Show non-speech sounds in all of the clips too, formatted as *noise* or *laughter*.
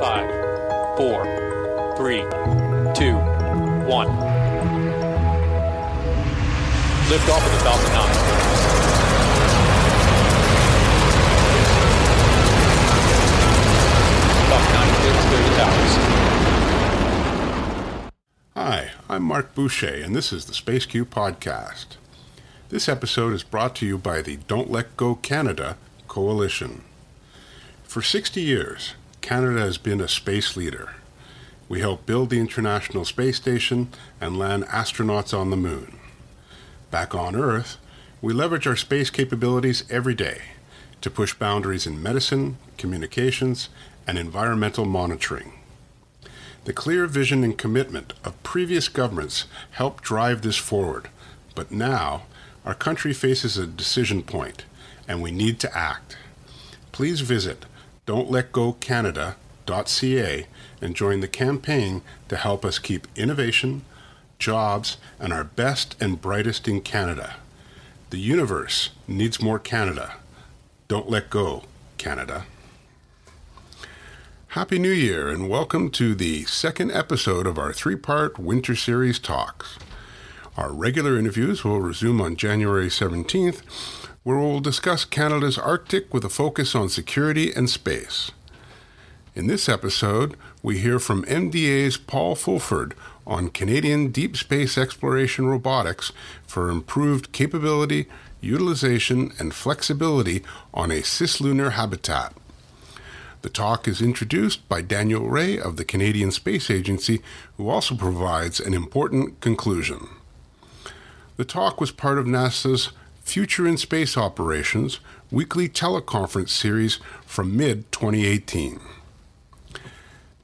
Five, four, three, two, one. Lift off of the Falcon 9. Falcon 9 clear to clear the towers. Hi, I'm Mark Boucher, and this is the SpaceQ podcast. This episode is brought to you by the Don't Let Go Canada Coalition. For 60 years, Canada has been a space leader. We helped build the International Space Station and land astronauts on the moon. Back on Earth, we leverage our space capabilities every day to push boundaries in medicine, communications, and environmental monitoring. The clear vision and commitment of previous governments helped drive this forward, but now our country faces a decision point and we need to act. Please visit don'tletgocanada.ca and join the campaign to help us keep innovation, jobs, and our best and brightest in Canada. The universe needs more Canada. Don't let go, Canada. Happy New Year and welcome to the second episode of our three part Winter Series talks. Our regular interviews will resume on January 17th, where we'll discuss Canada's Arctic with a focus on security and space. In this episode, we hear from MDA's Paul Fulford on Canadian deep space exploration robotics for improved capability, utilization, and flexibility on a cislunar habitat. The talk is introduced by Daniel Rey of the Canadian Space Agency, who also provides an important conclusion. The talk was part of NASA's Future in Space Operations weekly teleconference series from mid 2018.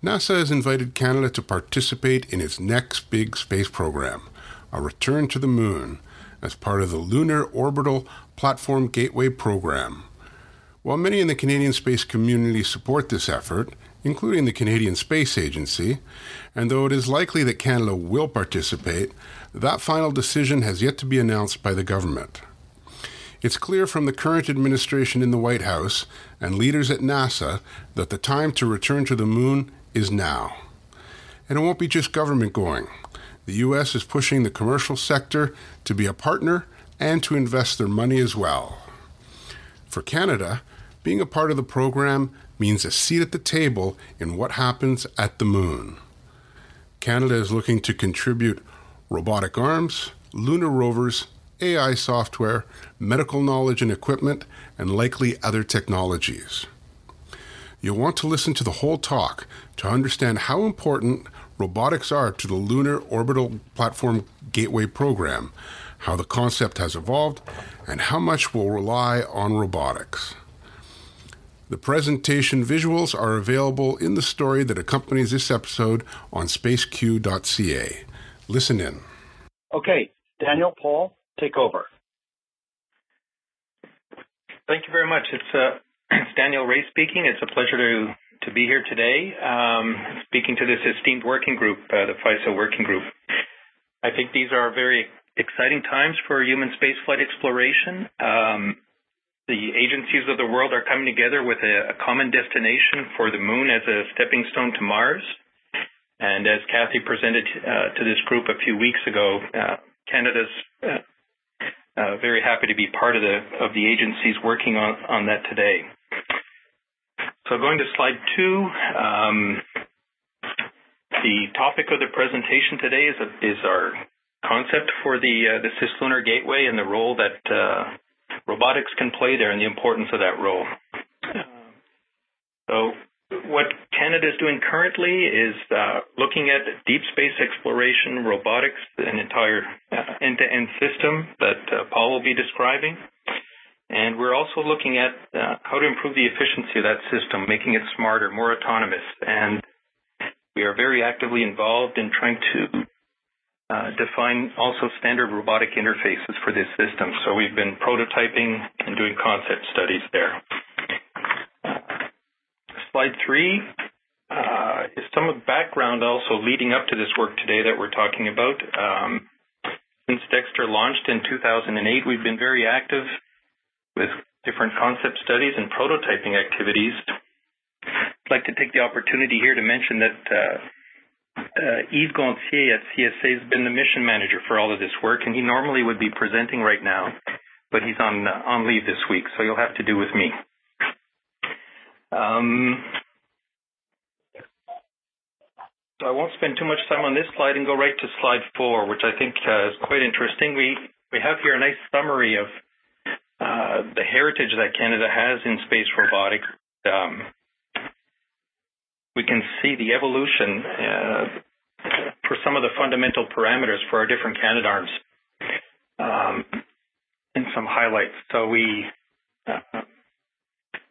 NASA has invited Canada to participate in its next big space program, a return to the moon, as part of the Lunar Orbital Platform Gateway program. While many in the Canadian space community support this effort, including the Canadian Space Agency, and though it is likely that Canada will participate, that final decision has yet to be announced by the government. It's clear from the current administration in the White House and leaders at NASA that the time to return to the moon is now. And it won't be just government going. The U.S. is pushing the commercial sector to be a partner and to invest their money as well. For Canada, being a part of the program means a seat at the table in what happens at the moon. Canada is looking to contribute robotic arms, lunar rovers, AI software, medical knowledge and equipment, and likely other technologies. You'll want to listen to the whole talk to understand how important robotics are to the Lunar Orbital Platform Gateway program, how the concept has evolved, and how much will rely on robotics. The presentation visuals are available in the story that accompanies this episode on spaceq.ca. Listen in. Okay, Daniel, Paul, take over. Thank you very much. It's, uh, *clears throat* it's Daniel Rey speaking. It's a pleasure to, to be here today, um, speaking to this esteemed working group, uh, the FISO working group. I think these are very exciting times for human spaceflight exploration. Um, the agencies of the world are coming together with a, a common destination for the moon as a stepping stone to Mars. And as Kathy presented uh, to this group a few weeks ago, uh, Canada's uh, very happy to be part of the of the agencies working on on that today. So going to slide two, um, the topic of the presentation today is a, is our concept for the uh, the cislunar gateway and the role that uh, robotics can play there and the importance of that role. So what Canada is doing currently is uh, looking at deep space exploration, robotics, an entire uh, end-to-end system that uh, Paul will be describing. And we're also looking at uh, how to improve the efficiency of that system, making it smarter, more autonomous. And we are very actively involved in trying to uh, define also standard robotic interfaces for this system. So we've been prototyping and doing concept studies there. Slide three uh, is some of the background also leading up to this work today that we're talking about. Um, since Dextre launched in 2008, we've been very active with different concept studies and prototyping activities I'd like to take the opportunity here to mention that uh, uh, Yves Gonthier at CSA has been the mission manager for all of this work, and he normally would be presenting right now, but he's on uh, on leave this week, so you'll have to do with me. Um, so I won't spend too much time on this slide and go right to slide four, which I think uh, is quite interesting. We we have here a nice summary of uh, the heritage that Canada has in space robotics. Um, we can see the evolution uh, for some of the fundamental parameters for our different Canadarms um, and some highlights. So we, uh,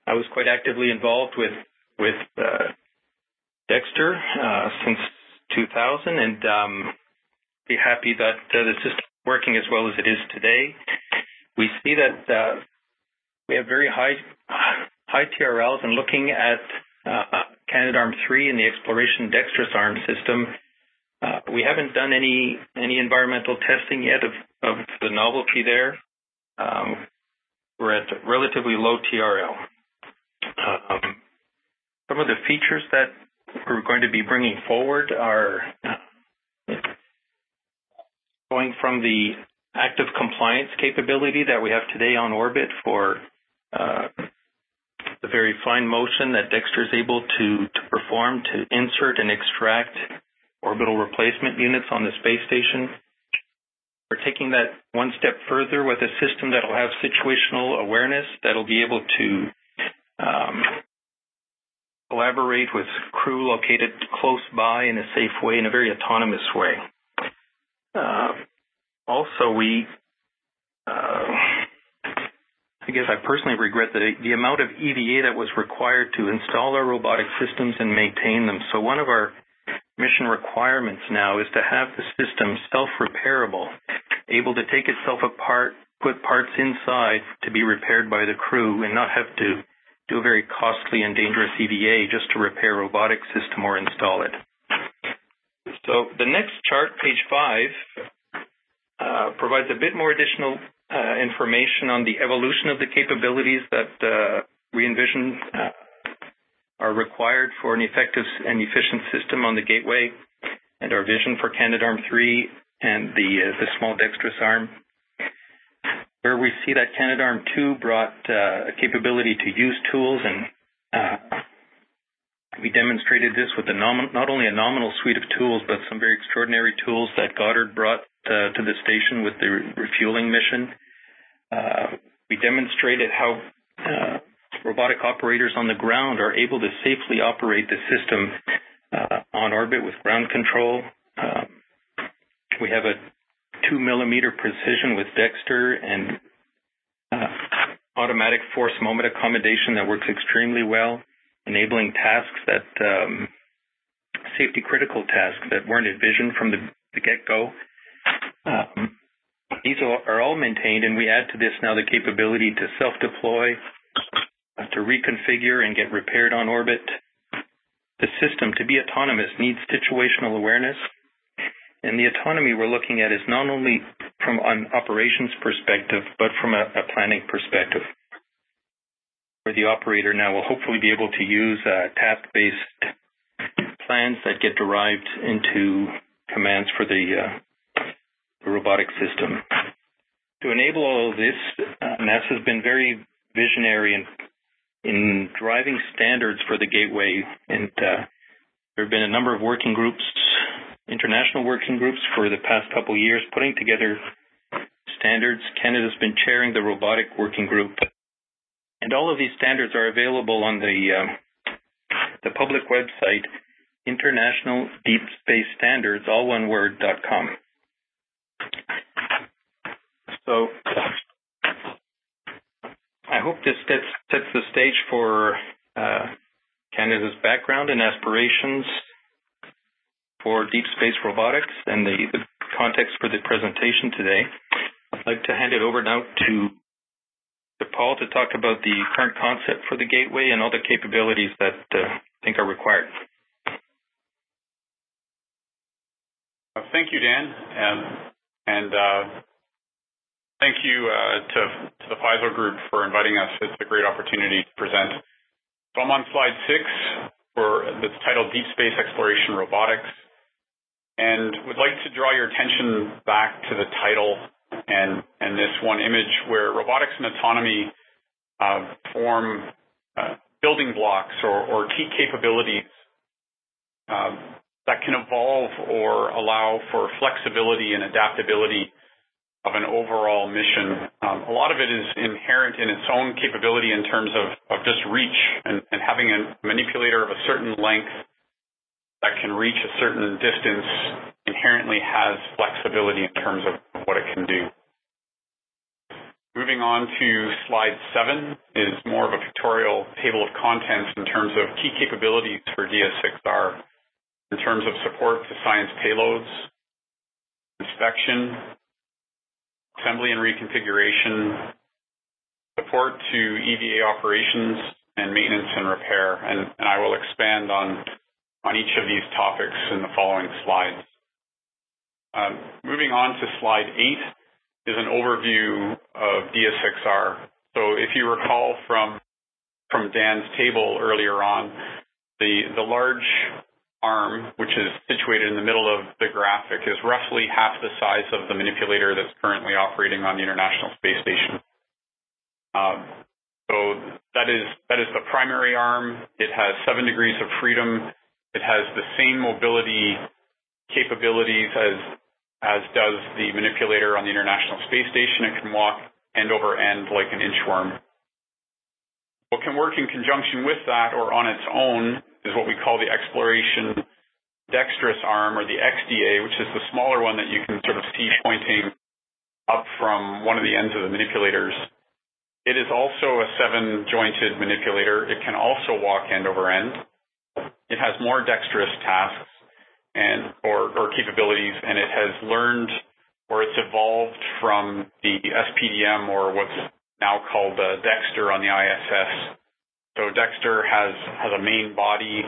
I was quite actively involved with with uh, Dextre uh, since 2000, and um, be happy that uh, the system is working as well as it is today. We see that uh, we have very high high TRLs, and looking at uh, Canadarm3 and the Exploration Dextrous Arm system, uh, we haven't done any any environmental testing yet of, of the novelty there. Um, we're at relatively low TRL. Um, some of the features that we're going to be bringing forward are going from the active compliance capability that we have today on orbit for uh, the very fine motion that Dextre is able to, to perform to insert and extract orbital replacement units on the space station. We're taking that one step further with a system that will have situational awareness that'll be able to um, collaborate with crew located close by in a safe way, in a very autonomous way. Uh, also, we uh, I guess I personally regret the, the amount of EVA that was required to install our robotic systems and maintain them. So one of our mission requirements now is to have the system self-repairable, able to take itself apart, put parts inside to be repaired by the crew and not have to do a very costly and dangerous EVA just to repair a robotic system or install it. So the next chart, page five, uh, provides a bit more additional uh, information on the evolution of the capabilities that uh, we envision uh, are required for an effective and efficient system on the gateway, and our vision for Canadarm3 and the uh, the small dexterous arm. Where we see that Canadarm2 brought uh, a capability to use tools, and uh, we demonstrated this with nom- not only a nominal suite of tools, but some very extraordinary tools that Goddard brought uh, to the station with the refueling mission. Uh, we demonstrated how uh, robotic operators on the ground are able to safely operate the system uh, on orbit with ground control. Um, we have a two millimeter precision with Dextre and uh, automatic force moment accommodation that works extremely well, enabling tasks that um, safety critical tasks that weren't envisioned from the, the get go. Um, these are all maintained, and we add to this now the capability to self-deploy, uh, to reconfigure and get repaired on orbit. The system, to be autonomous, needs situational awareness, and the autonomy we're looking at is not only from an operations perspective, but from a, a planning perspective, where the operator now will hopefully be able to use uh, task-based plans that get derived into commands for the uh, the robotic system. To enable all of this, uh, NASA has been very visionary in, in driving standards for the gateway, and uh, there have been a number of working groups, international working groups, for the past couple years putting together standards. Canada's been chairing the robotic working group, and all of these standards are available on the uh, the public website, International Deep Space Standards, all one word, dot com. So I hope this sets, sets the stage for uh, Canada's background and aspirations for deep space robotics and the, the, context for the presentation today. I'd like to hand it over now to, to Paul to talk about the current concept for the gateway and all the capabilities that uh, I think are required. Thank you, Dan. Um, and uh, Thank you uh, to, to the FISO group for inviting us. It's a great opportunity to present. So I'm on slide six. for that's titled Deep Space Exploration Robotics. And would like to draw your attention back to the title and, and this one image where robotics and autonomy uh, form uh, building blocks or, or key capabilities um, that can evolve or allow for flexibility and adaptability of an overall mission. Um, a lot of it is inherent in its own capability in terms of, of just reach and, and having a manipulator of a certain length that can reach a certain distance inherently has flexibility in terms of what it can do. Moving on to slide seven is more of a pictorial table of contents in terms of key capabilities for DSXR in terms of support to science payloads, inspection, assembly and reconfiguration, support to EVA operations, and maintenance and repair. And, and I will expand on, on each of these topics in the following slides. Um, moving on to slide eight is an overview of DSXR. So if you recall from, from Dan's table earlier on, the, the large arm, which is situated in the middle of the graphic, is roughly half the size of the manipulator that's currently operating on the International Space Station. Um, so that is that is the primary arm. It has seven degrees of freedom. It has the same mobility capabilities as as does the manipulator on the International Space Station. It can walk end over end like an inchworm. What can work in conjunction with that or on its own is what we call the exploration dexterous arm or the XDA, which is the smaller one that you can sort of see pointing up from one of the ends of the manipulators. It is also a seven jointed manipulator. It can also walk end over end. It has more dexterous tasks and or, or capabilities, and it has learned or it's evolved from the SPDM or what's now called Dextre on the ISS so Dextre has, has a main body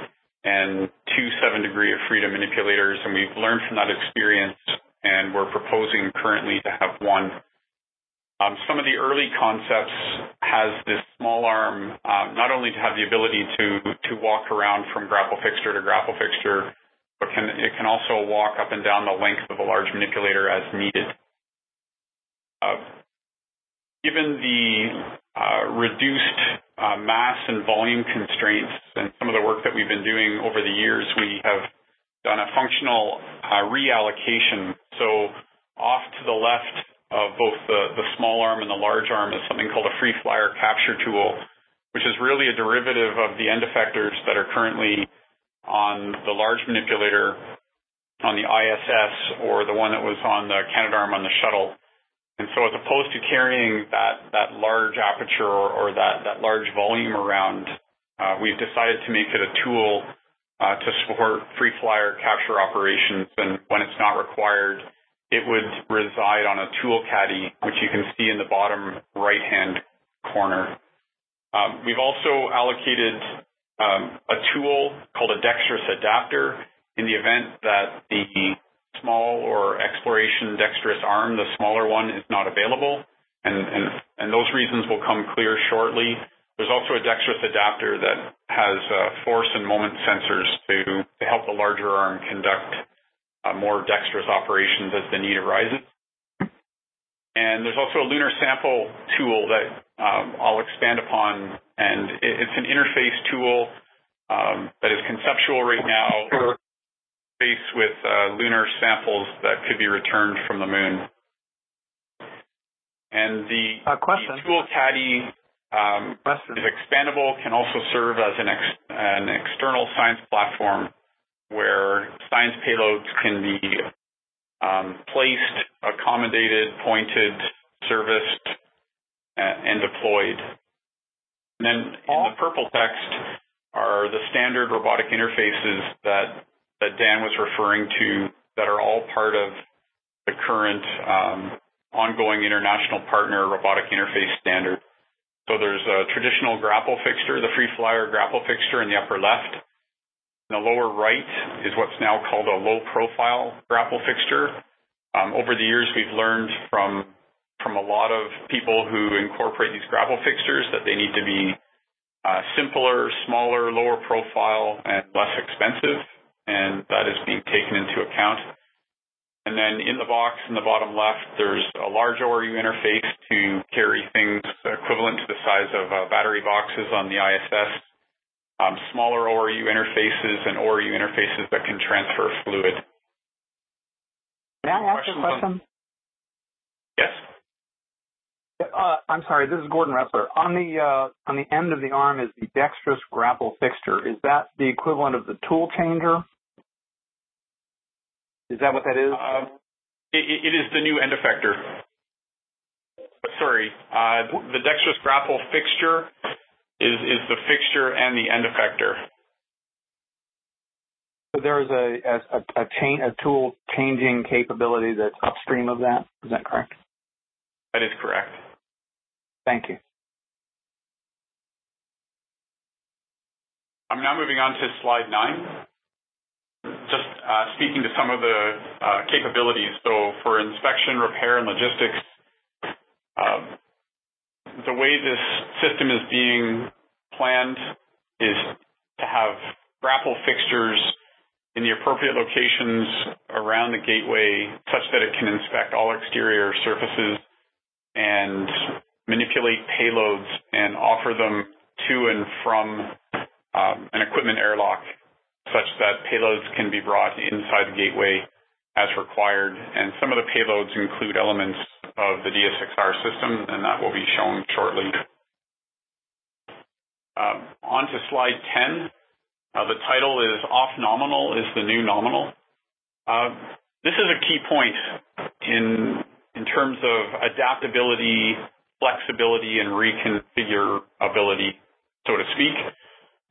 and two seven degree of freedom manipulators, and we've learned from that experience, and we're proposing currently to have one. Um, some of the early concepts has this small arm, um, not only to have the ability to to walk around from grapple fixture to grapple fixture, but can it can also walk up and down the length of a large manipulator as needed. Uh, given the uh, reduced uh, mass and volume constraints and some of the work that we've been doing over the years, we have done a functional uh, reallocation. So off to the left of both the, the small arm and the large arm is something called a free flyer capture tool, which is really a derivative of the end effectors that are currently on the large manipulator on the ISS or the one that was on the Canadarm on the shuttle. And so as opposed to carrying that, that large aperture or, or that, that large volume around, uh, we've decided to make it a tool uh, to support free flyer capture operations. And when it's not required, it would reside on a tool caddy, which you can see in the bottom right-hand corner. Um, we've also allocated um, a tool called a dexterous adapter in the event that the small or exploration dexterous arm, the smaller one, is not available. And, and, and those reasons will come clear shortly. There's also a dexterous adapter that has uh, force and moment sensors to, to help the larger arm conduct more dexterous operations as the need arises. And there's also a lunar sample tool that um, I'll expand upon, and it's an interface tool um, that is conceptual right now space with uh, lunar samples that could be returned from the moon. And the, uh, the tool caddy um, is expandable, can also serve as an, ex- an external science platform where science payloads can be um, placed, accommodated, pointed, serviced, and deployed. And then in the purple text are the standard robotic interfaces that that Dan was referring to that are all part of the current um, ongoing international partner robotic interface standard. So there's a traditional grapple fixture, the free flyer grapple fixture in the upper left. In the lower right is what's now called a low profile grapple fixture. Um, over the years, we've learned from from a lot of people who incorporate these grapple fixtures that they need to be uh, simpler, smaller, lower profile, and less expensive, and that is being taken into account. And then in the box in the bottom left, there's a large ORU interface to carry things equivalent to the size of uh, battery boxes on the ISS, um, smaller ORU interfaces, and ORU interfaces that can transfer fluid. May I ask a question? Yes. Uh, I'm sorry, this is Gordon Roesler. On the uh, on the end of the arm is the dexterous grapple fixture. Is that the equivalent of the tool changer? Is that what that is? Uh, it, it is the new end effector. Sorry, uh, the dexterous grapple fixture is is the fixture and the end effector. So there's a a, a, chain a tool changing capability that's upstream of that. Is that correct? That is correct. Thank you. I'm now moving on to slide nine just uh, speaking to some of the uh, capabilities. So for inspection, repair, and logistics, um, the way this system is being planned is to have grapple fixtures in the appropriate locations around the gateway such that it can inspect all exterior surfaces and manipulate payloads and offer them to and from um, an equipment airlock such that payloads can be brought inside the gateway as required. And some of the payloads include elements of the DSXR system, and that will be shown shortly. Um, on to slide 10. Uh, the title is Off Nominal is the New Nominal. Uh, this is a key point in, in terms of adaptability, flexibility, and reconfigurability, so to speak.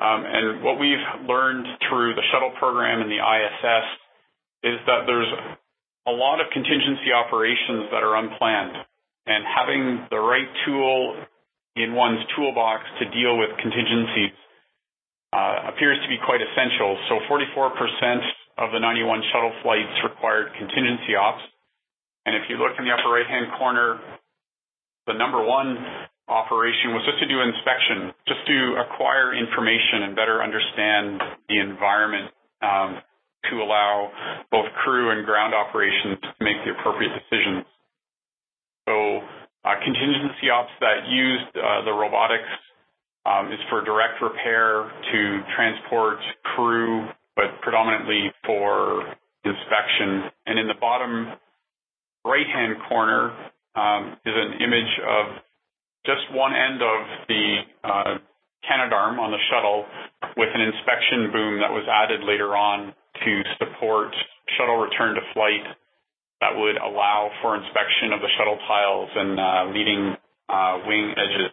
Um, and what we've learned through the shuttle program and the ISS is that there's a lot of contingency operations that are unplanned. And having the right tool in one's toolbox to deal with contingencies uh, appears to be quite essential. So 44% of the 91 shuttle flights required contingency ops. And if you look in the upper right-hand corner, the number one operation was just to do inspection, just to acquire information and better understand the environment um, to allow both crew and ground operations to make the appropriate decisions. So uh, contingency ops that used uh, the robotics um, is for direct repair to transport crew, but predominantly for inspection. And in the bottom right-hand corner um, is an image of just one end of the uh, Canadarm on the shuttle with an inspection boom that was added later on to support shuttle return to flight that would allow for inspection of the shuttle tiles and uh, leading uh, wing edges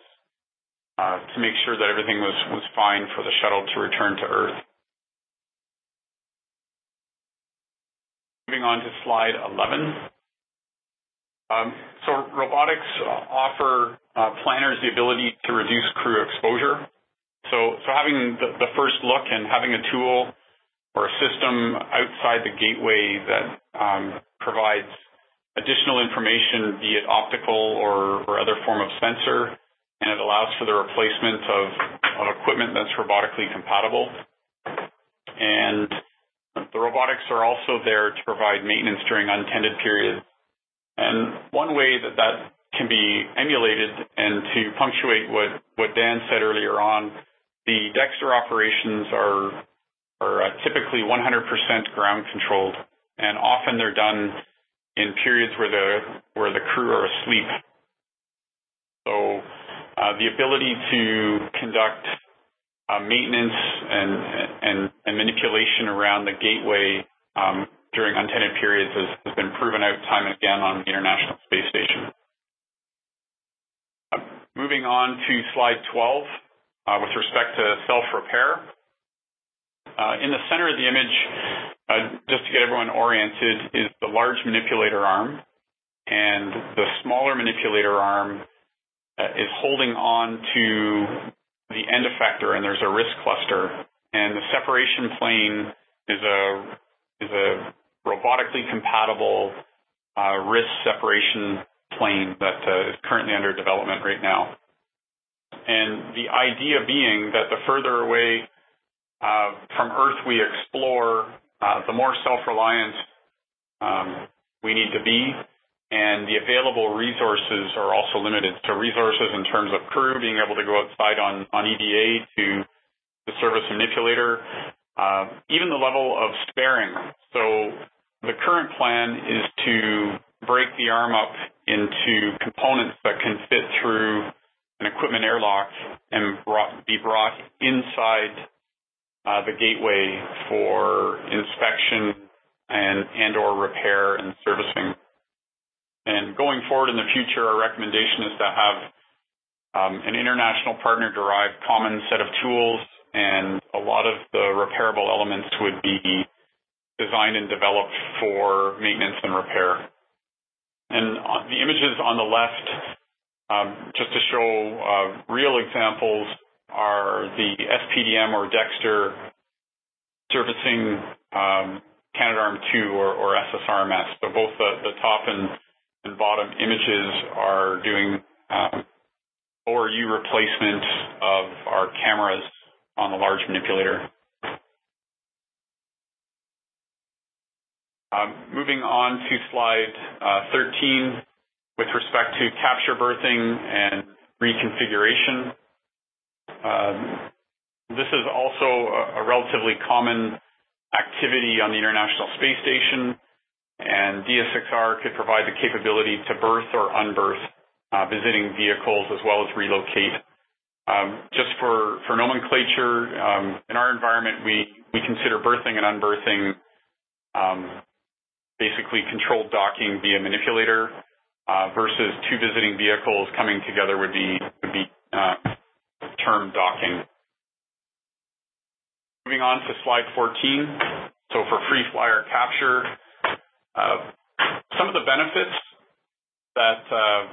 uh, to make sure that everything was, was fine for the shuttle to return to Earth. Moving on to slide 11. Um, so robotics offer uh, planners the ability to reduce crew exposure. So, so having the, the, first look and having a tool or a system outside the gateway that um, provides additional information, be it optical or, or, other form of sensor, and it allows for the replacement of, of equipment that's robotically compatible. And the robotics are also there to provide maintenance during untended periods and one way that that can be emulated and to punctuate what, what Dan said earlier on, the Dextre operations are, are uh, typically 100% ground controlled and often they're done in periods where the, where the crew are asleep. So uh, the ability to conduct uh, maintenance and, and, and manipulation around the gateway um, during untended periods has, has, been proven out time and again on the International Space Station. Uh, moving on to slide 12, uh, with respect to self-repair. Uh, in the center of the image, uh, just to get everyone oriented, is the large manipulator arm, and the smaller manipulator arm uh, is holding on to the end effector, and there's a wrist cluster, and the separation plane is a is a robotically compatible uh, wrist separation plane that uh, is currently under development right now. And the idea being that the further away uh, from Earth we explore, uh, the more self-reliant um, we need to be, and the available resources are also limited. So resources in terms of crew, being able to go outside on, on EVA to the service manipulator, uh, even the level of sparing. So the current plan is to break the arm up into components that can fit through an equipment airlock and brought, be brought inside uh, the gateway for inspection and and or repair and servicing. And going forward in the future, our recommendation is to have um, an international partner-derived common set of tools, and a lot of the repairable elements would be designed and developed for maintenance and repair. And the images on the left, um, just to show uh, real examples, are the SPDM or Dextre servicing um, Canadarm2 or, or SSRMS. So both the, the top and, and bottom images are doing um, ORU replacement of our cameras on the large manipulator. Um, moving on to slide uh, 13 with respect to capture berthing and reconfiguration. Um, this is also a, relatively common activity on the International Space Station, and DSXR could provide the capability to berth or unberth uh, visiting vehicles as well as relocate. Um, just for, nomenclature, um, in our environment, we, consider berthing and unberthing basically controlled docking via manipulator uh, versus two visiting vehicles coming together would be, would be uh, term docking. Moving on to slide 14. So for free flyer capture, uh, some of the benefits that uh,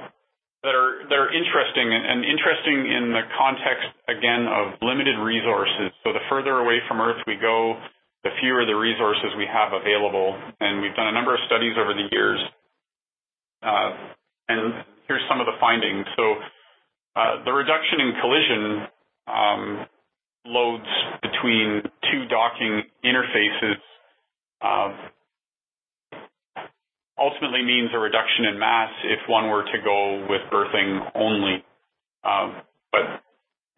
that are that are interesting and, interesting in the context again of limited resources. So the further away from Earth we go, the fewer the resources we have available. And we've done a number of studies over the years. Uh, and here's some of the findings. So uh, the reduction in collision um, loads between two docking interfaces uh, ultimately means a reduction in mass if one were to go with berthing only. Um, but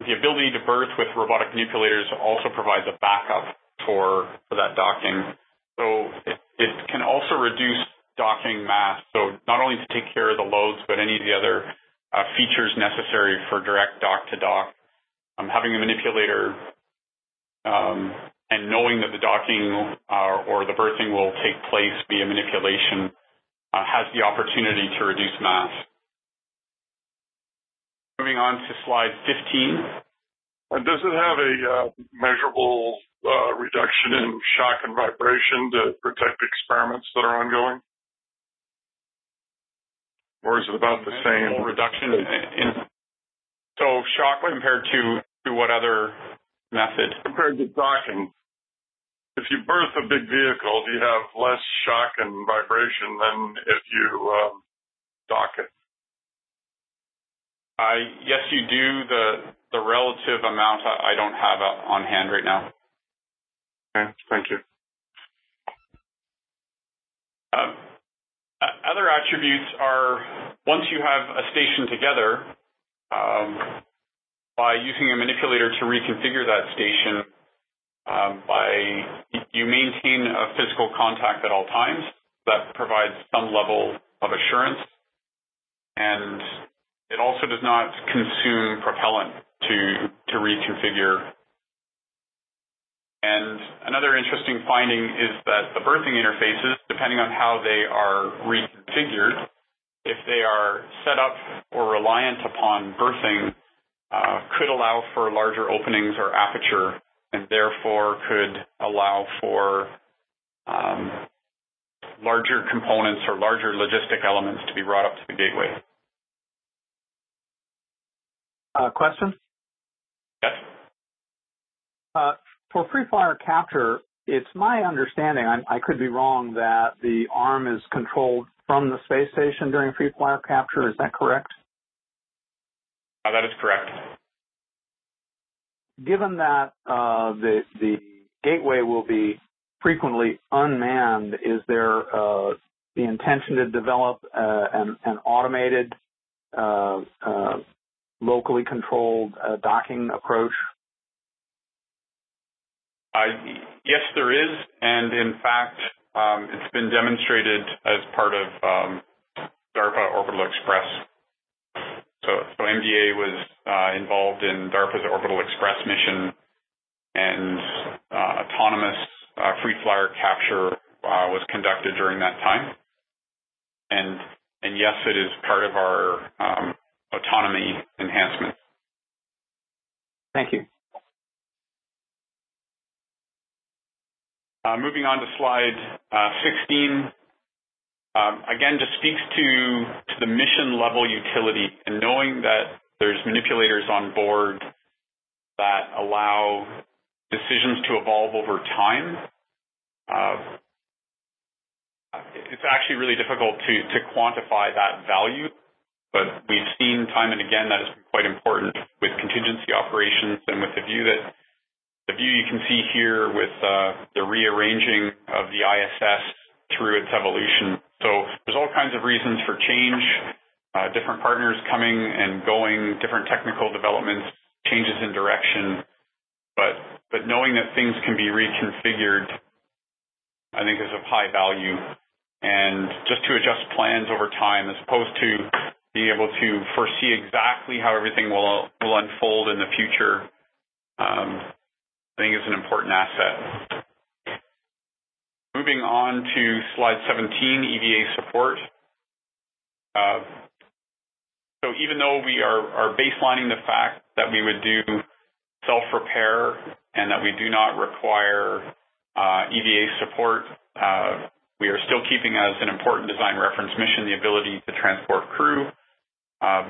the ability to berth with robotic manipulators also provides a backup for, for that docking. So it, it can also reduce docking mass. So not only to take care of the loads, but any of the other uh, features necessary for direct dock to dock. Um, having a manipulator um, and knowing that the docking uh, or the berthing will take place via manipulation uh, has the opportunity to reduce mass. Moving on to slide 15. Does it have a uh, measurable uh, reduction in shock and vibration to protect experiments that are ongoing? Or is it about the same? Reduction in so shock compared to to what other method? Compared to docking. If you berth a big vehicle, you have less shock and vibration than if you um, dock it. Uh, yes, you do. The the relative amount I don't have on hand right now. Okay, thank you. Um, other attributes are once you have a station together, um, by using a manipulator to reconfigure that station, um, by you maintain a physical contact at all times. That provides some level of assurance, and it also does not consume propellant to to reconfigure and another interesting finding is that the berthing interfaces, depending on how they are reconfigured, if they are set up or reliant upon berthing, uh, could allow for larger openings or aperture, and therefore could allow for um, larger components or larger logistic elements to be brought up to the gateway. Uh, question? Yes. Uh, for free flyer capture, it's my understanding, I, I could be wrong, that the arm is controlled from the space station during free flyer capture. Is that correct? Uh, that is correct. given that uh, the the gateway will be frequently unmanned, is there uh, the intention to develop uh, an, an, automated, uh, uh, locally controlled uh, docking approach? Yes, there is, and in fact, um, it's been demonstrated as part of um, DARPA Orbital Express. So, so MDA was uh, involved in DARPA's Orbital Express mission, and uh, autonomous uh, free flyer capture uh, was conducted during that time. And and yes, it is part of our um, autonomy enhancement. Thank you. Uh, moving on to slide uh, 16, um, again, just speaks to, the mission level utility and knowing that there's manipulators on board that allow decisions to evolve over time. Uh, it's actually really difficult to quantify that value, but we've seen time and again that it's been quite important with contingency operations and with the view that the view you can see here with uh, the rearranging of the ISS through its evolution. So there's all kinds of reasons for change, uh, different partners coming and going, different technical developments, changes in direction. But but knowing that things can be reconfigured, I think is of high value. And just to adjust plans over time, as opposed to being able to foresee exactly how everything will will unfold in the future. Um, I think is an important asset. Moving on to slide 17, EVA support. Uh, so even though we are, are baselining the fact that we would do self-repair and that we do not require uh, EVA support, uh, we are still keeping as an important design reference mission the ability to transport crew. Uh,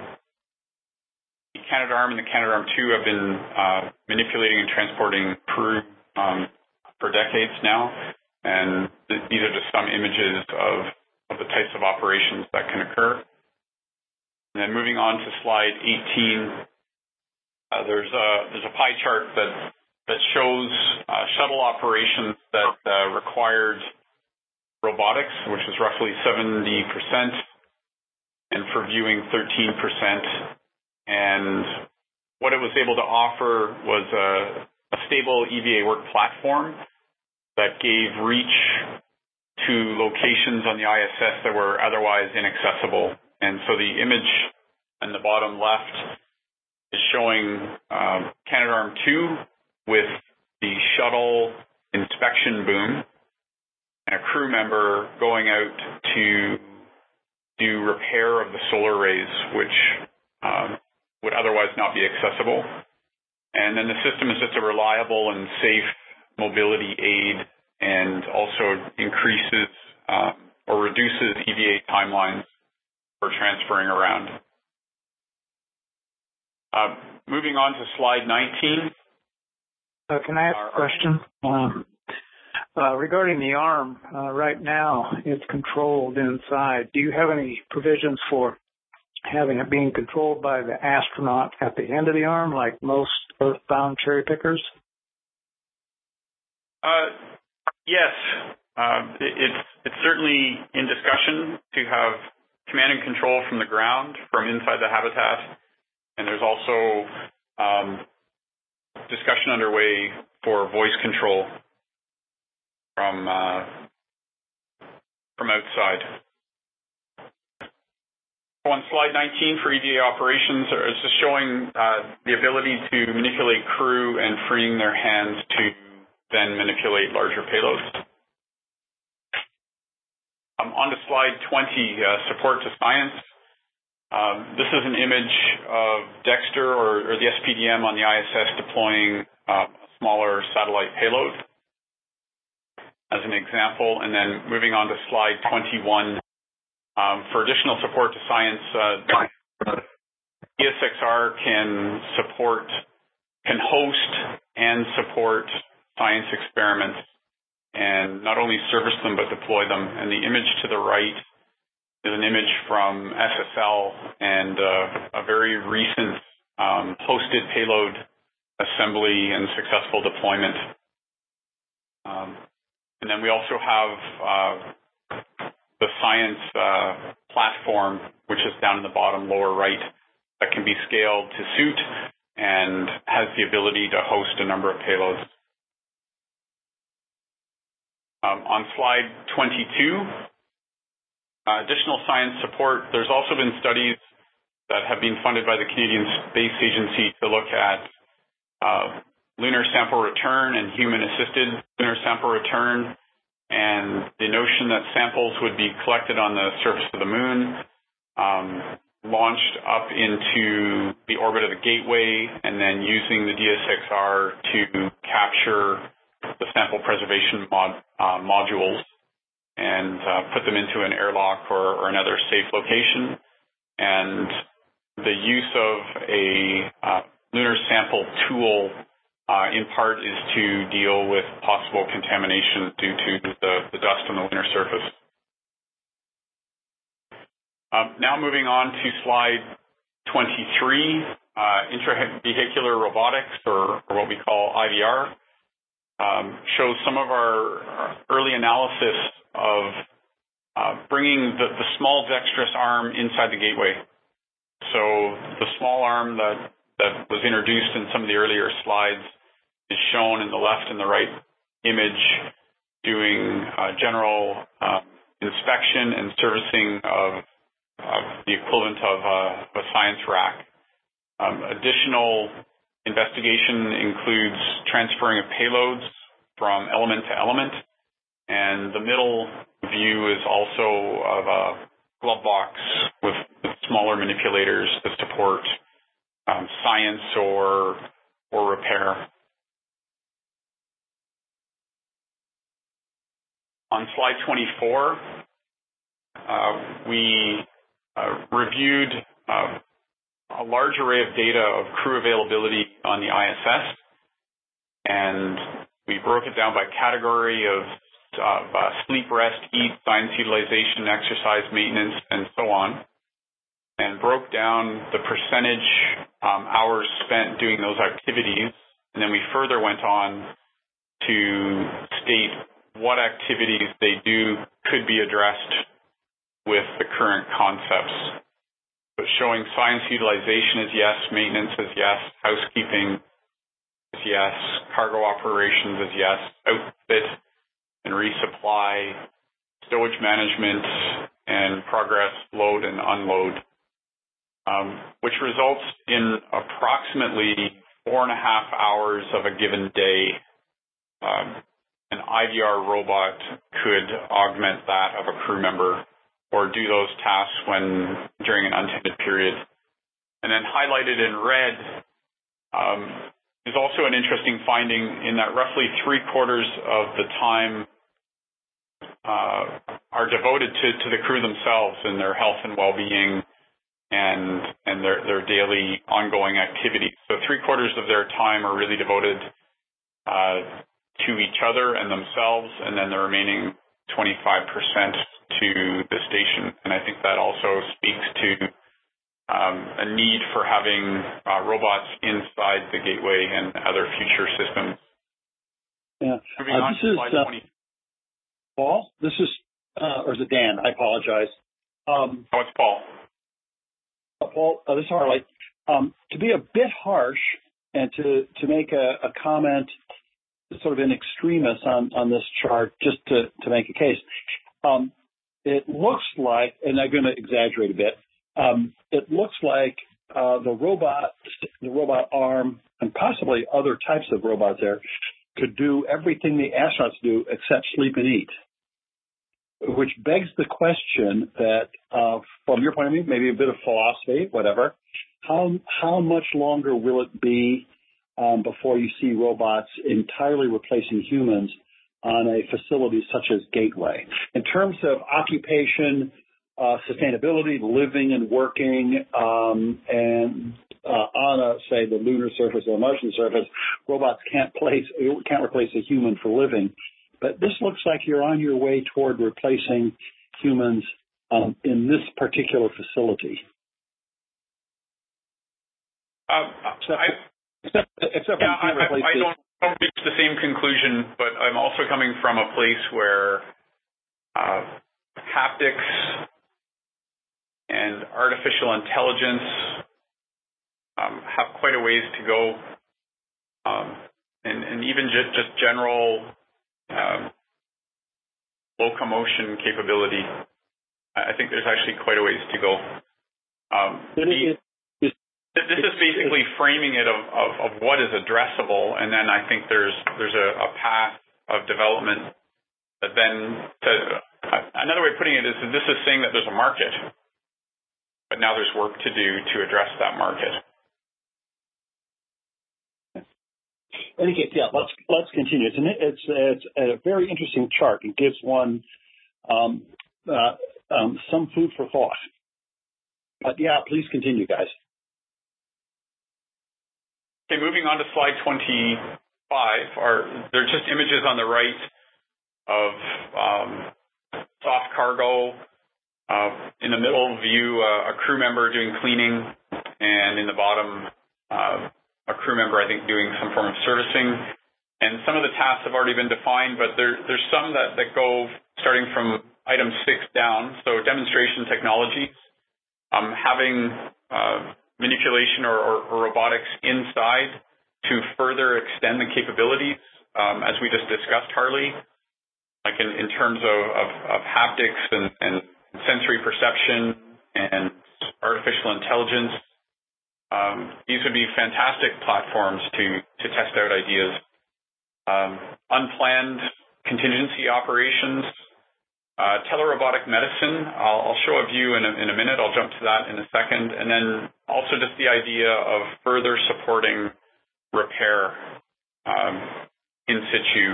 Canadarm and the Canadarm2 have been uh, manipulating and transporting crew um, for decades now, and th these are just some images of, of the types of operations that can occur. And then moving on to slide 18, uh, there's a there's a pie chart that that shows uh, shuttle operations that uh, required robotics, which is roughly 70%, and for viewing 13%. And what it was able to offer was a, a stable EVA work platform that gave reach to locations on the ISS that were otherwise inaccessible. And so the image in the bottom left is showing um, Canadarm2 with the shuttle inspection boom and a crew member going out to do repair of the solar arrays, which um, would otherwise not be accessible. And then the system is just a reliable and safe mobility aid and also increases um, or reduces EVA timelines for transferring around. Uh, moving on to slide 19. Uh, can I ask a question? Um, uh, regarding the arm, uh, right now it's controlled inside. Do you have any provisions for having it being controlled by the astronaut at the end of the arm, like most earthbound cherry pickers? Uh, yes, uh, it, it's it's certainly in discussion to have command and control from the ground, from inside the habitat, and there's also um, discussion underway for voice control from uh, from outside on slide 19 for EVA operations, it's just showing uh, the ability to manipulate crew and freeing their hands to then manipulate larger payloads. Um, on to slide 20, uh, support to science. Um, this is an image of Dextre or, or, the SPDM on the ISS deploying uh, a smaller satellite payload as an example. And then moving on to slide 21, um, for additional support to science, uh, DSXR can support, can host and support science experiments and not only service them but deploy them. And the image to the right is an image from SSL and uh, a very recent um, hosted payload assembly and successful deployment. Um, and then we also have uh, the science uh, platform, which is down in the bottom lower right, that can be scaled to suit and has the ability to host a number of payloads. Um, on slide 22, uh, additional science support. There's also been studies that have been funded by the Canadian Space Agency to look at uh, lunar sample return and human-assisted lunar sample return, and the notion that samples would be collected on the surface of the moon, um, launched up into the orbit of the Gateway, and then using the DSXR to capture the sample preservation mod, uh, modules and uh, put them into an airlock or, or, another safe location. And the use of a uh, lunar sample tool uh, in part is to deal with possible contamination due to the, the dust on the lunar surface. Um, now moving on to slide 23, uh, intravehicular robotics, or, or, what we call IVR um, shows some of our early analysis of uh, bringing the, the, small dexterous arm inside the gateway. So the small arm that, that was introduced in some of the earlier slides is shown in the left and the right image doing uh, general uh, inspection and servicing of, of the equivalent of a, a science rack. Um, additional Investigation includes transferring of payloads from element to element, and the middle view is also of a glove box with, with smaller manipulators to support um, science or or repair. On slide 24, uh, we uh, reviewed uh, a large array of data of crew availability on the ISS, and we broke it down by category of uh, sleep, rest, eat, science utilization, exercise, maintenance, and so on, and broke down the percentage um, hours spent doing those activities. And then we further went on to state what activities they do could be addressed with the current concepts but showing science utilization is yes, maintenance is yes, housekeeping is yes, cargo operations is yes, outfit and resupply, stowage management, and progress load and unload, which results in approximately four and a half hours of a given day. Um, an IVR robot could augment that of a crew member or do those tasks when during an untended period. And then highlighted in red um, is also an interesting finding in that roughly three quarters of the time uh, are devoted to, to the crew themselves and their health and well-being and and their their daily ongoing activities. So three quarters of their time are really devoted uh, to each other and themselves, and then the remaining 25% to the station. And I think that also speaks to um, a need for having uh, robots inside the gateway and other future systems. Yeah. Moving uh, on to slide uh, 20. Paul, this is, uh, or is it Dan? I apologize. Um, oh, it's Paul. Paul, uh, this is Harley. Um, to be a bit harsh and to, to make a, a comment sort of in extremis on, on this chart, just to, to make a case. Um, it looks like, and I'm going to exaggerate a bit, um, it looks like uh, the robot, the robot arm, and possibly other types of robots there could do everything the astronauts do except sleep and eat. Which begs the question that, uh, from your point of view, maybe a bit of philosophy, whatever, how how much longer will it be um, before you see robots entirely replacing humans on a facility such as Gateway. In terms of occupation, uh, sustainability, living and working, um, and uh, on a say the lunar surface or the Martian surface, robots can't place can't replace a human for living. But this looks like you're on your way toward replacing humans um, in this particular facility. Um, I, Except, except yeah, I, I, I don't, don't reach the same conclusion, but I'm also coming from a place where uh, haptics and artificial intelligence um, have quite a ways to go, um, and, and, even just, just general locomotion capability. I think there's actually quite a ways to go. Um, the, this is basically framing it of, of, of, what is addressable, and then I think there's there's a, a path of development that then to, uh, another way of putting it is this is saying that there's a market, but now there's work to do to address that market. Any case, yeah, let's let's continue. It's an, it's it's a very interesting chart. It gives one um, uh, um, some food for thought. But yeah, please continue, guys. Okay, moving on to slide 25. Are there are just images on the right of um, soft cargo. Uh, in the middle view, uh, a crew member doing cleaning, and in the bottom, uh, a crew member, I think, doing some form of servicing. And some of the tasks have already been defined, but there, there's some that, that go starting from item six down. So demonstration technologies, um, having uh, manipulation or, or, or robotics inside to further extend the capabilities, um, as we just discussed, Harley, like in, in terms of, of, of haptics and, and, sensory perception and artificial intelligence. Um, these would be fantastic platforms to, to test out ideas. Um, unplanned contingency operations, uh, telerobotic medicine, I'll, I'll, show a view in a, in a, minute. I'll jump to that in a second. And then also just the idea of further supporting repair um, in situ.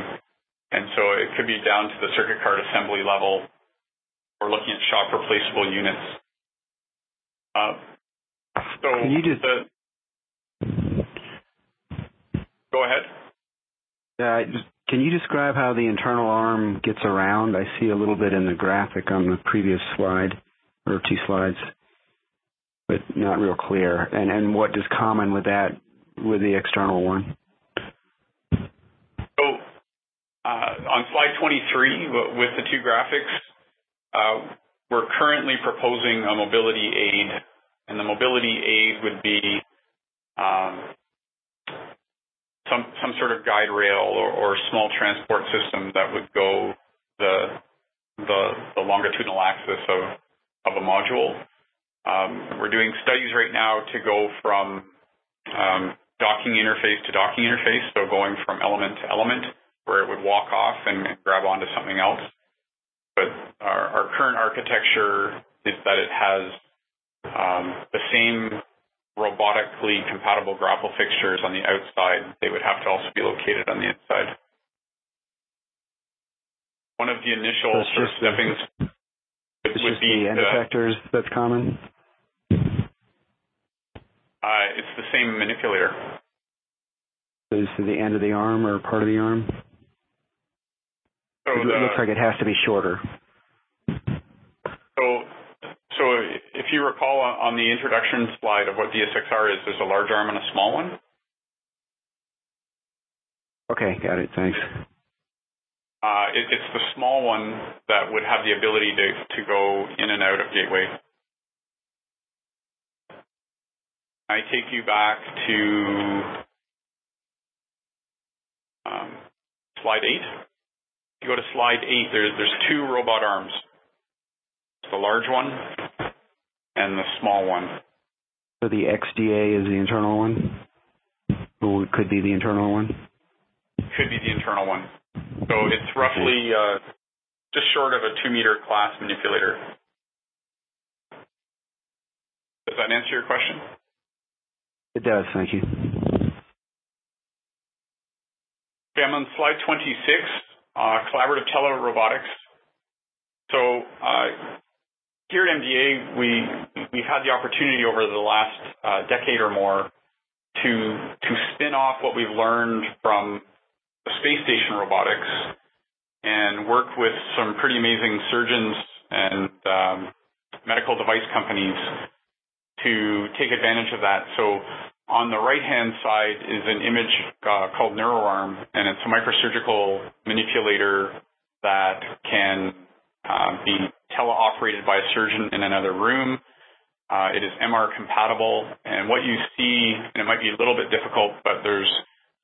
And so it could be down to the circuit card assembly level. We're looking at shop replaceable units. Uh, so Can you just... The, go ahead. Yeah, just can you describe how the internal arm gets around? I see a little bit in the graphic on the previous slide, or two slides, but not real clear. And and what is common with that with the external one? So uh, on slide 23, with the two graphics, uh, we're currently proposing a mobility aid, and the mobility aid would be um, some some sort of guide rail or, or small transport system that would go the the, the longitudinal axis of of a module. Um, we're doing studies right now to go from um, docking interface to docking interface, so going from element to element, where it would walk off and grab onto something else. But our, our current architecture is that it has um, the same robotically compatible grapple fixtures on the outside, they would have to also be located on the inside. One of the initial so sort of steppings would, would be the end effectors that's common. Uh, it's the same manipulator. Is to the end of the arm or part of the arm? So it the, looks like it has to be shorter. So so if you recall on the introduction slide of what DSXR is, there's a large arm and a small one. Okay, got it. Thanks. Uh, it, it's the small one that would have the ability to, to go in and out of Gateway. I take you back to um, slide 8. If you go to slide 8, there's, there's two robot arms. It's The large one and the small one. So the XDA is the internal one? Or could be the internal one? Could be the internal one. So it's roughly uh, just short of a two meter class manipulator. Does that answer your question? It does, thank you. Okay, I'm on slide 26, uh, collaborative telerobotics. So uh, here at MDA, we we've had the opportunity over the last uh, decade or more to to spin off what we've learned from space station robotics and work with some pretty amazing surgeons and um, medical device companies to take advantage of that. So on the right-hand side is an image uh, called NeuroArm, and it's a microsurgical manipulator that can uh, be teleoperated by a surgeon in another room. Uh, it is MR compatible, and what you see, and it might be a little bit difficult, but there's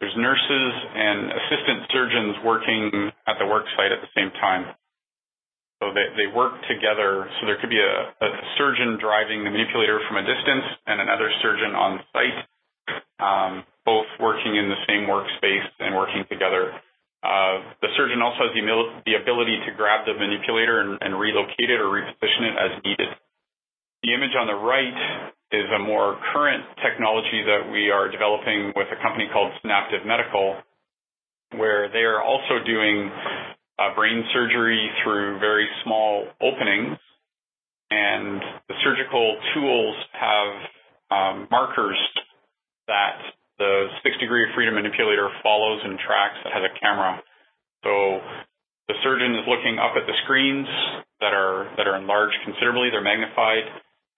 there's nurses and assistant surgeons working at the work site at the same time. So they, they work together. So there could be a, a surgeon driving the manipulator from a distance and another surgeon on site, um, both working in the same workspace and working together. Uh, the surgeon also has the, the ability to grab the manipulator and, and relocate it or reposition it as needed. The image on the right is a more current technology that we are developing with a company called Synaptive Medical, where they are also doing uh, brain surgery through very small openings, and the surgical tools have um, markers that the six degree of freedom manipulator follows and tracks that has a camera. So the surgeon is looking up at the screens that are that are enlarged considerably, they're magnified,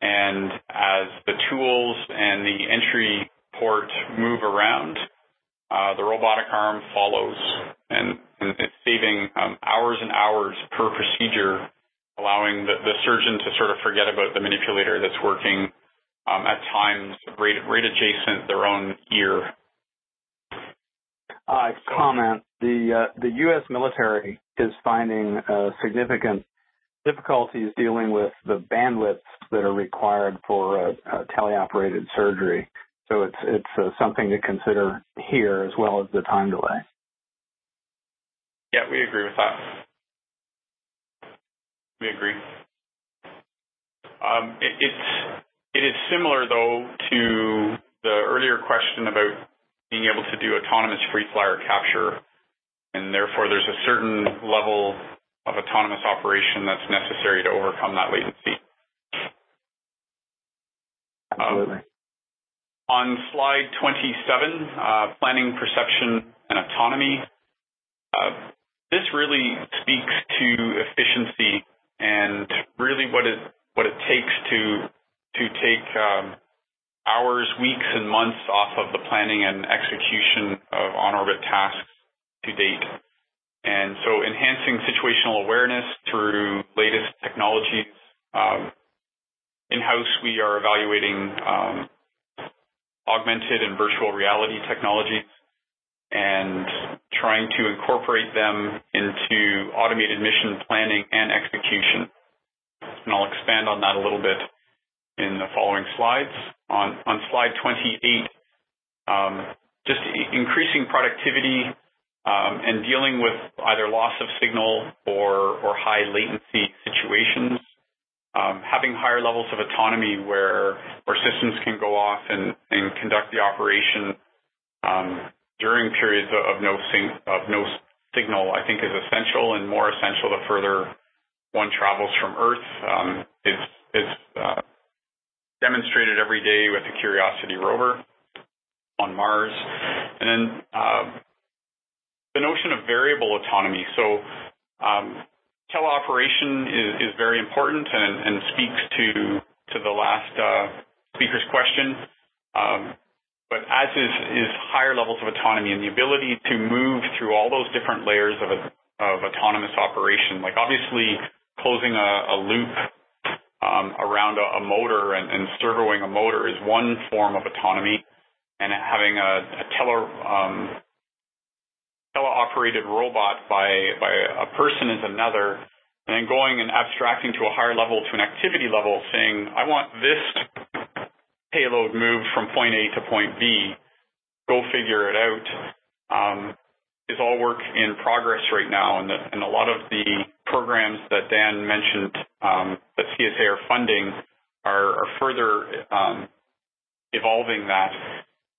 and as the tools and the entry port move around, uh, the robotic arm follows, and, and it's saving um, hours and hours per procedure, allowing the, the, surgeon to sort of forget about the manipulator that's working um, at times right, right adjacent their own ear. Uh, comment: the uh, the U.S. military is finding uh, significant difficulties dealing with the bandwidths that are required for teleoperated surgery. So it's it's uh, something to consider here as well as the time delay. Yeah, we agree with that. We agree. Um, it, it's it is similar though to the earlier question about being able to do autonomous free flyer capture, and therefore there's a certain level of autonomous operation that's necessary to overcome that latency. Absolutely. Um, on slide 27, uh, planning, perception, and autonomy, uh, this really speaks to efficiency and really what it what it takes to to take um, hours, weeks, and months off of the planning and execution of on-orbit tasks to date. And so enhancing situational awareness through latest technologies. Um, in-house, we are evaluating um, augmented and virtual reality technologies and trying to incorporate them into automated mission planning and execution. And I'll expand on that a little bit in the following slides. On, on slide 28, um, just increasing productivity um, and dealing with either loss of signal or, or high latency situations um, having higher levels of autonomy where where systems can go off and, and conduct the operation um, during periods of no sing, of no signal, I think is essential and more essential the further one travels from Earth. Um, it's it's uh, demonstrated every day with the Curiosity rover on Mars, and then uh, the notion of variable autonomy. So um, teleoperation is, is very important and, and speaks to to the last uh, speaker's question. Um, but as is, is higher levels of autonomy and the ability to move through all those different layers of, a, of autonomous operation, like obviously closing a, a loop um, around a, a motor and, and, servoing a motor is one form of autonomy, and having a, a tele, um, teleoperated robot by, by a person is another, and then going and abstracting to a higher level, to an activity level, saying, I want this payload moved from point A to point B, go figure it out, um, is all work in progress right now. And, the, and a lot of the programs that Dan mentioned um, that CSA are funding are, are further um, evolving that.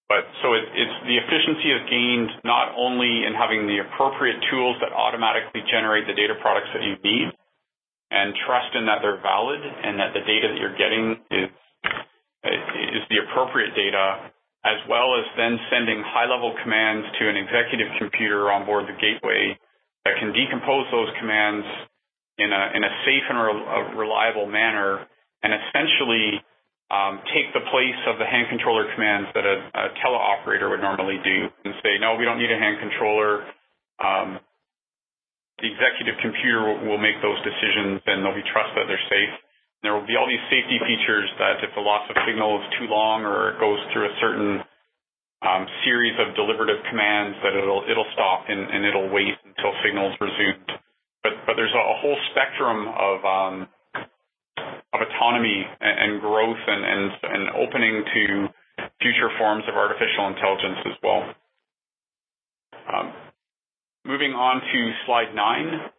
But so it, it's the efficiency is gained not only in having the appropriate tools that automatically generate the data products that you need, and trust in that they're valid and that the data that you're getting is is the appropriate data, as well as then sending high-level commands to an executive computer on board the gateway that can decompose those commands in a in a safe and re- reliable manner, and essentially um, take the place of the hand controller commands that a, a teleoperator would normally do and say, no, we don't need a hand controller. Um, the executive computer will, will, make those decisions and there'll be trust that they're safe. And there will be all these safety features that if the loss of signal is too long or it goes through a certain um, series of deliberative commands that it'll it'll stop and, and it'll wait until signal is resumed. But but there's a, a whole spectrum of um, of autonomy and, and growth and, and, and opening to future forms of artificial intelligence as well. Um, moving on to slide nine,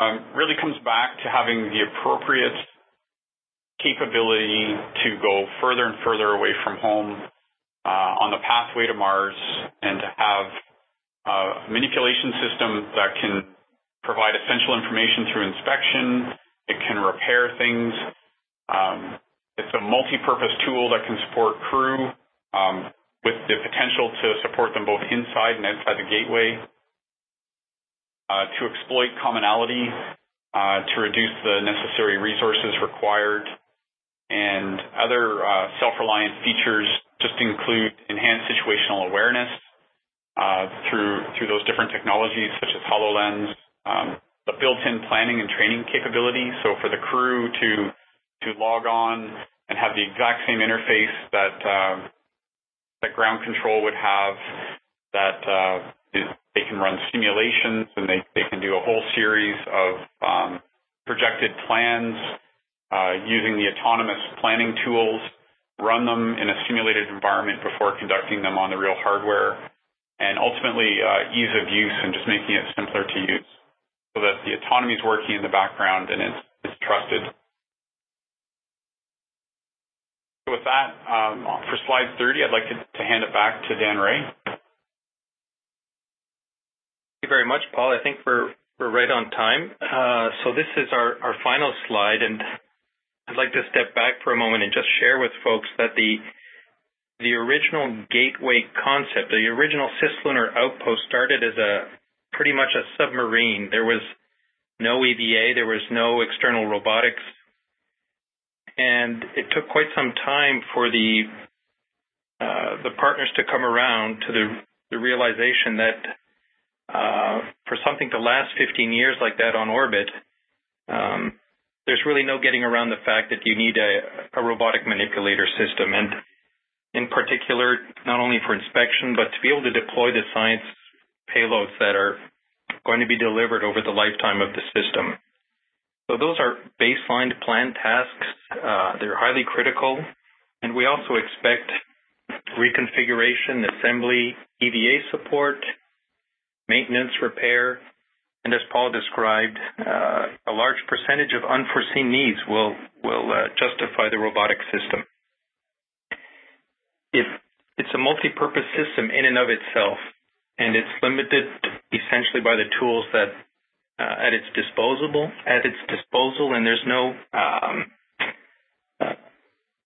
um, really comes back to having the appropriate capability to go further and further away from home uh, on the pathway to Mars and to have a manipulation system that can provide essential information through inspection, it can repair things. Um, it's a multi-purpose tool that can support crew um, with the potential to support them both inside and outside the gateway. Uh, to exploit commonality, uh, to reduce the necessary resources required, and other uh, self-reliant features just include enhanced situational awareness uh, through through those different technologies such as HoloLens, um, the built-in planning and training capability. So for the crew to to log on and have the exact same interface that uh, that ground control would have, that uh, they can run simulations and they, they can do a whole series of um, projected plans uh, using the autonomous planning tools, run them in a simulated environment before conducting them on the real hardware, and ultimately uh, ease of use and just making it simpler to use so that the autonomy is working in the background and it's, it's trusted. So with that, um, for slide 30, I'd like to, to hand it back to Dan Rey. Thank you very much, Paul. I think we're we're right on time. Uh, so this is our, our final slide, and I'd like to step back for a moment and just share with folks that the the original gateway concept, the original cislunar outpost started as a pretty much a submarine. There was no EVA, there was no external robotics, and it took quite some time for the uh, the partners to come around to the, the realization that uh, for something to last 15 years like that on orbit, um, there's really no getting around the fact that you need a, a robotic manipulator system, and in particular, not only for inspection, but to be able to deploy the science payloads that are going to be delivered over the lifetime of the system. So those are baseline planned tasks. Uh, they're highly critical, and we also expect reconfiguration, assembly, EVA support, maintenance, repair, and as Paul described, uh, a large percentage of unforeseen needs will will uh, justify the robotic system. It, it's a multi-purpose system in and of itself and it's limited essentially by the tools that uh, at its disposable at its disposal, and there's no um, uh,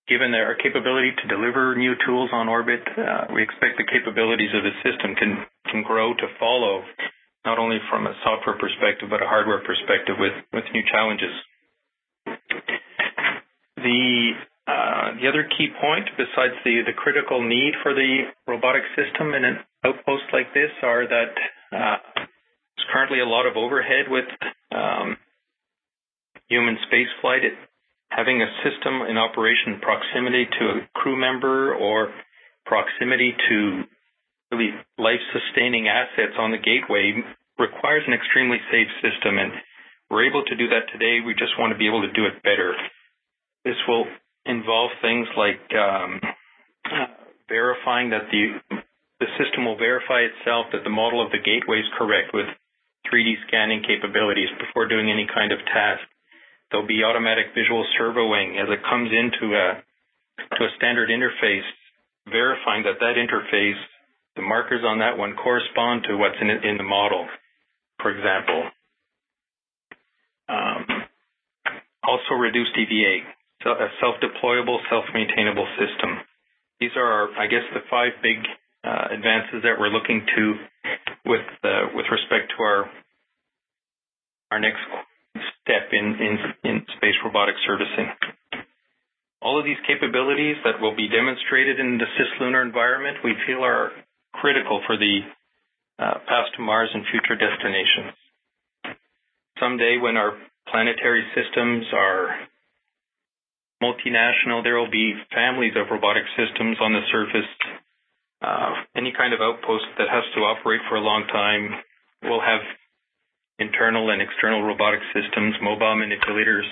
given our capability to deliver new tools on orbit, uh, we expect the capabilities of the system can can grow to follow, not only from a software perspective but a hardware perspective with with new challenges. The uh, the other key point, besides the, the critical need for the robotic system in an outpost like this, are that uh, there's currently a lot of overhead with um, human spaceflight. Having a system in operation proximity to a crew member or proximity to really life-sustaining assets on the gateway requires an extremely safe system, and we're able to do that today. We just want to be able to do it better. This will involve things like um, verifying that the the system will verify itself that the model of the gateway is correct with 3D scanning capabilities before doing any kind of task. There'll be automatic visual servoing as it comes into a to a standard interface, verifying that that interface, the markers on that one correspond to what's in in the model. For example, um, also reduced EVA a self-deployable, self-maintainable system. These are, our, I guess, the five big uh, advances that we're looking to with uh, with respect to our our next step in, in, in space robotic servicing. all of these capabilities that will be demonstrated in the cislunar environment, we feel are critical for the uh, path to Mars and future destinations. Someday, when our planetary systems are multinational, there will be families of robotic systems on the surface. Uh, any kind of outpost that has to operate for a long time will have internal and external robotic systems, mobile manipulators.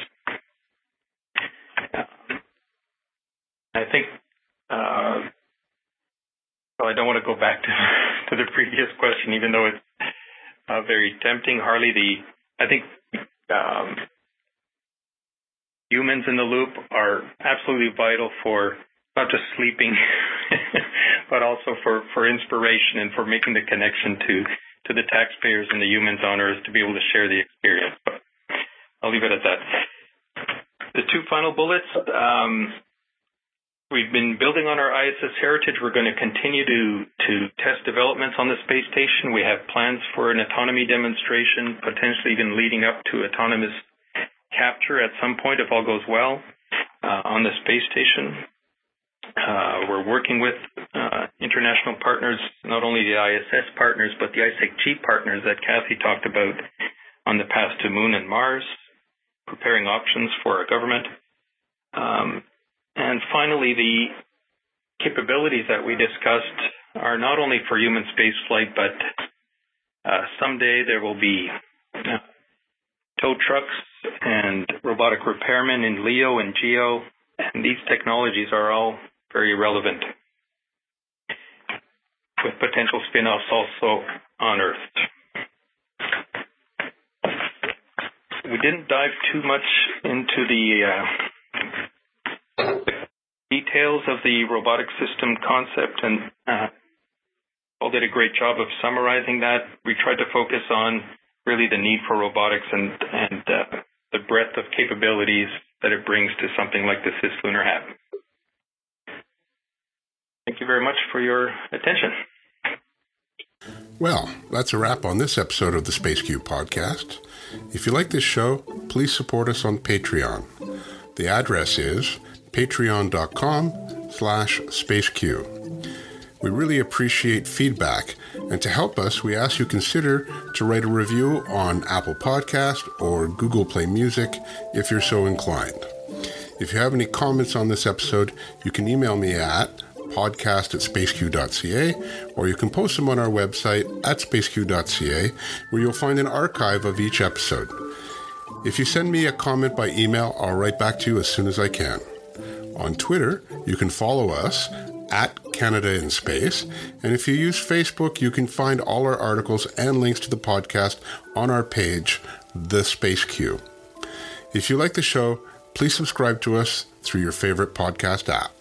Uh, I think, uh, well, I don't want to go back to, *laughs* to the previous question, even though it's uh, very tempting. Harley, the I think um, humans in the loop are absolutely vital for not just sleeping, *laughs* but also for, for inspiration and for making the connection to, to the taxpayers and the humans on Earth to be able to share the experience. But I'll leave it at that. The two final bullets. Um, we've been building on our ISS heritage. We're going to continue to, to test developments on the space station. We have plans for an autonomy demonstration, potentially even leading up to autonomous capture at some point if all goes well uh, on the space station. Uh, we're working with uh, international partners, not only the ISS partners, but the ISECG partners that Kathy talked about on the path to Moon and Mars, preparing options for our government. Um, and finally, the capabilities that we discussed are not only for human spaceflight, but uh, someday there will be uh, tow trucks and robotic repairmen in LEO and GEO, and these technologies are all very relevant with potential spin-offs also on Earth. We didn't dive too much into the, uh, details of the robotic system concept, and uh, Paul did a great job of summarizing that. We tried to focus on really the need for robotics and, and uh, the breadth of capabilities that it brings to something like the cislunar hab. Thank you very much for your attention. Well, that's a wrap on this episode of the SpaceQ podcast. If you like this show, please support us on Patreon. The address is patreon.com slash spaceq. We really appreciate feedback, and to help us, we ask you consider to write a review on Apple Podcast or Google Play Music if you're so inclined. If you have any comments on this episode, you can email me at podcast at spaceq.ca or you can post them on our website at spaceq.ca where you'll find an archive of each episode. If you send me a comment by email, I'll write back to you as soon as I can. On Twitter, you can follow us at Canada in Space. And if you use Facebook, you can find all our articles and links to the podcast on our page, The Space Q. If you like the show, please subscribe to us through your favorite podcast app.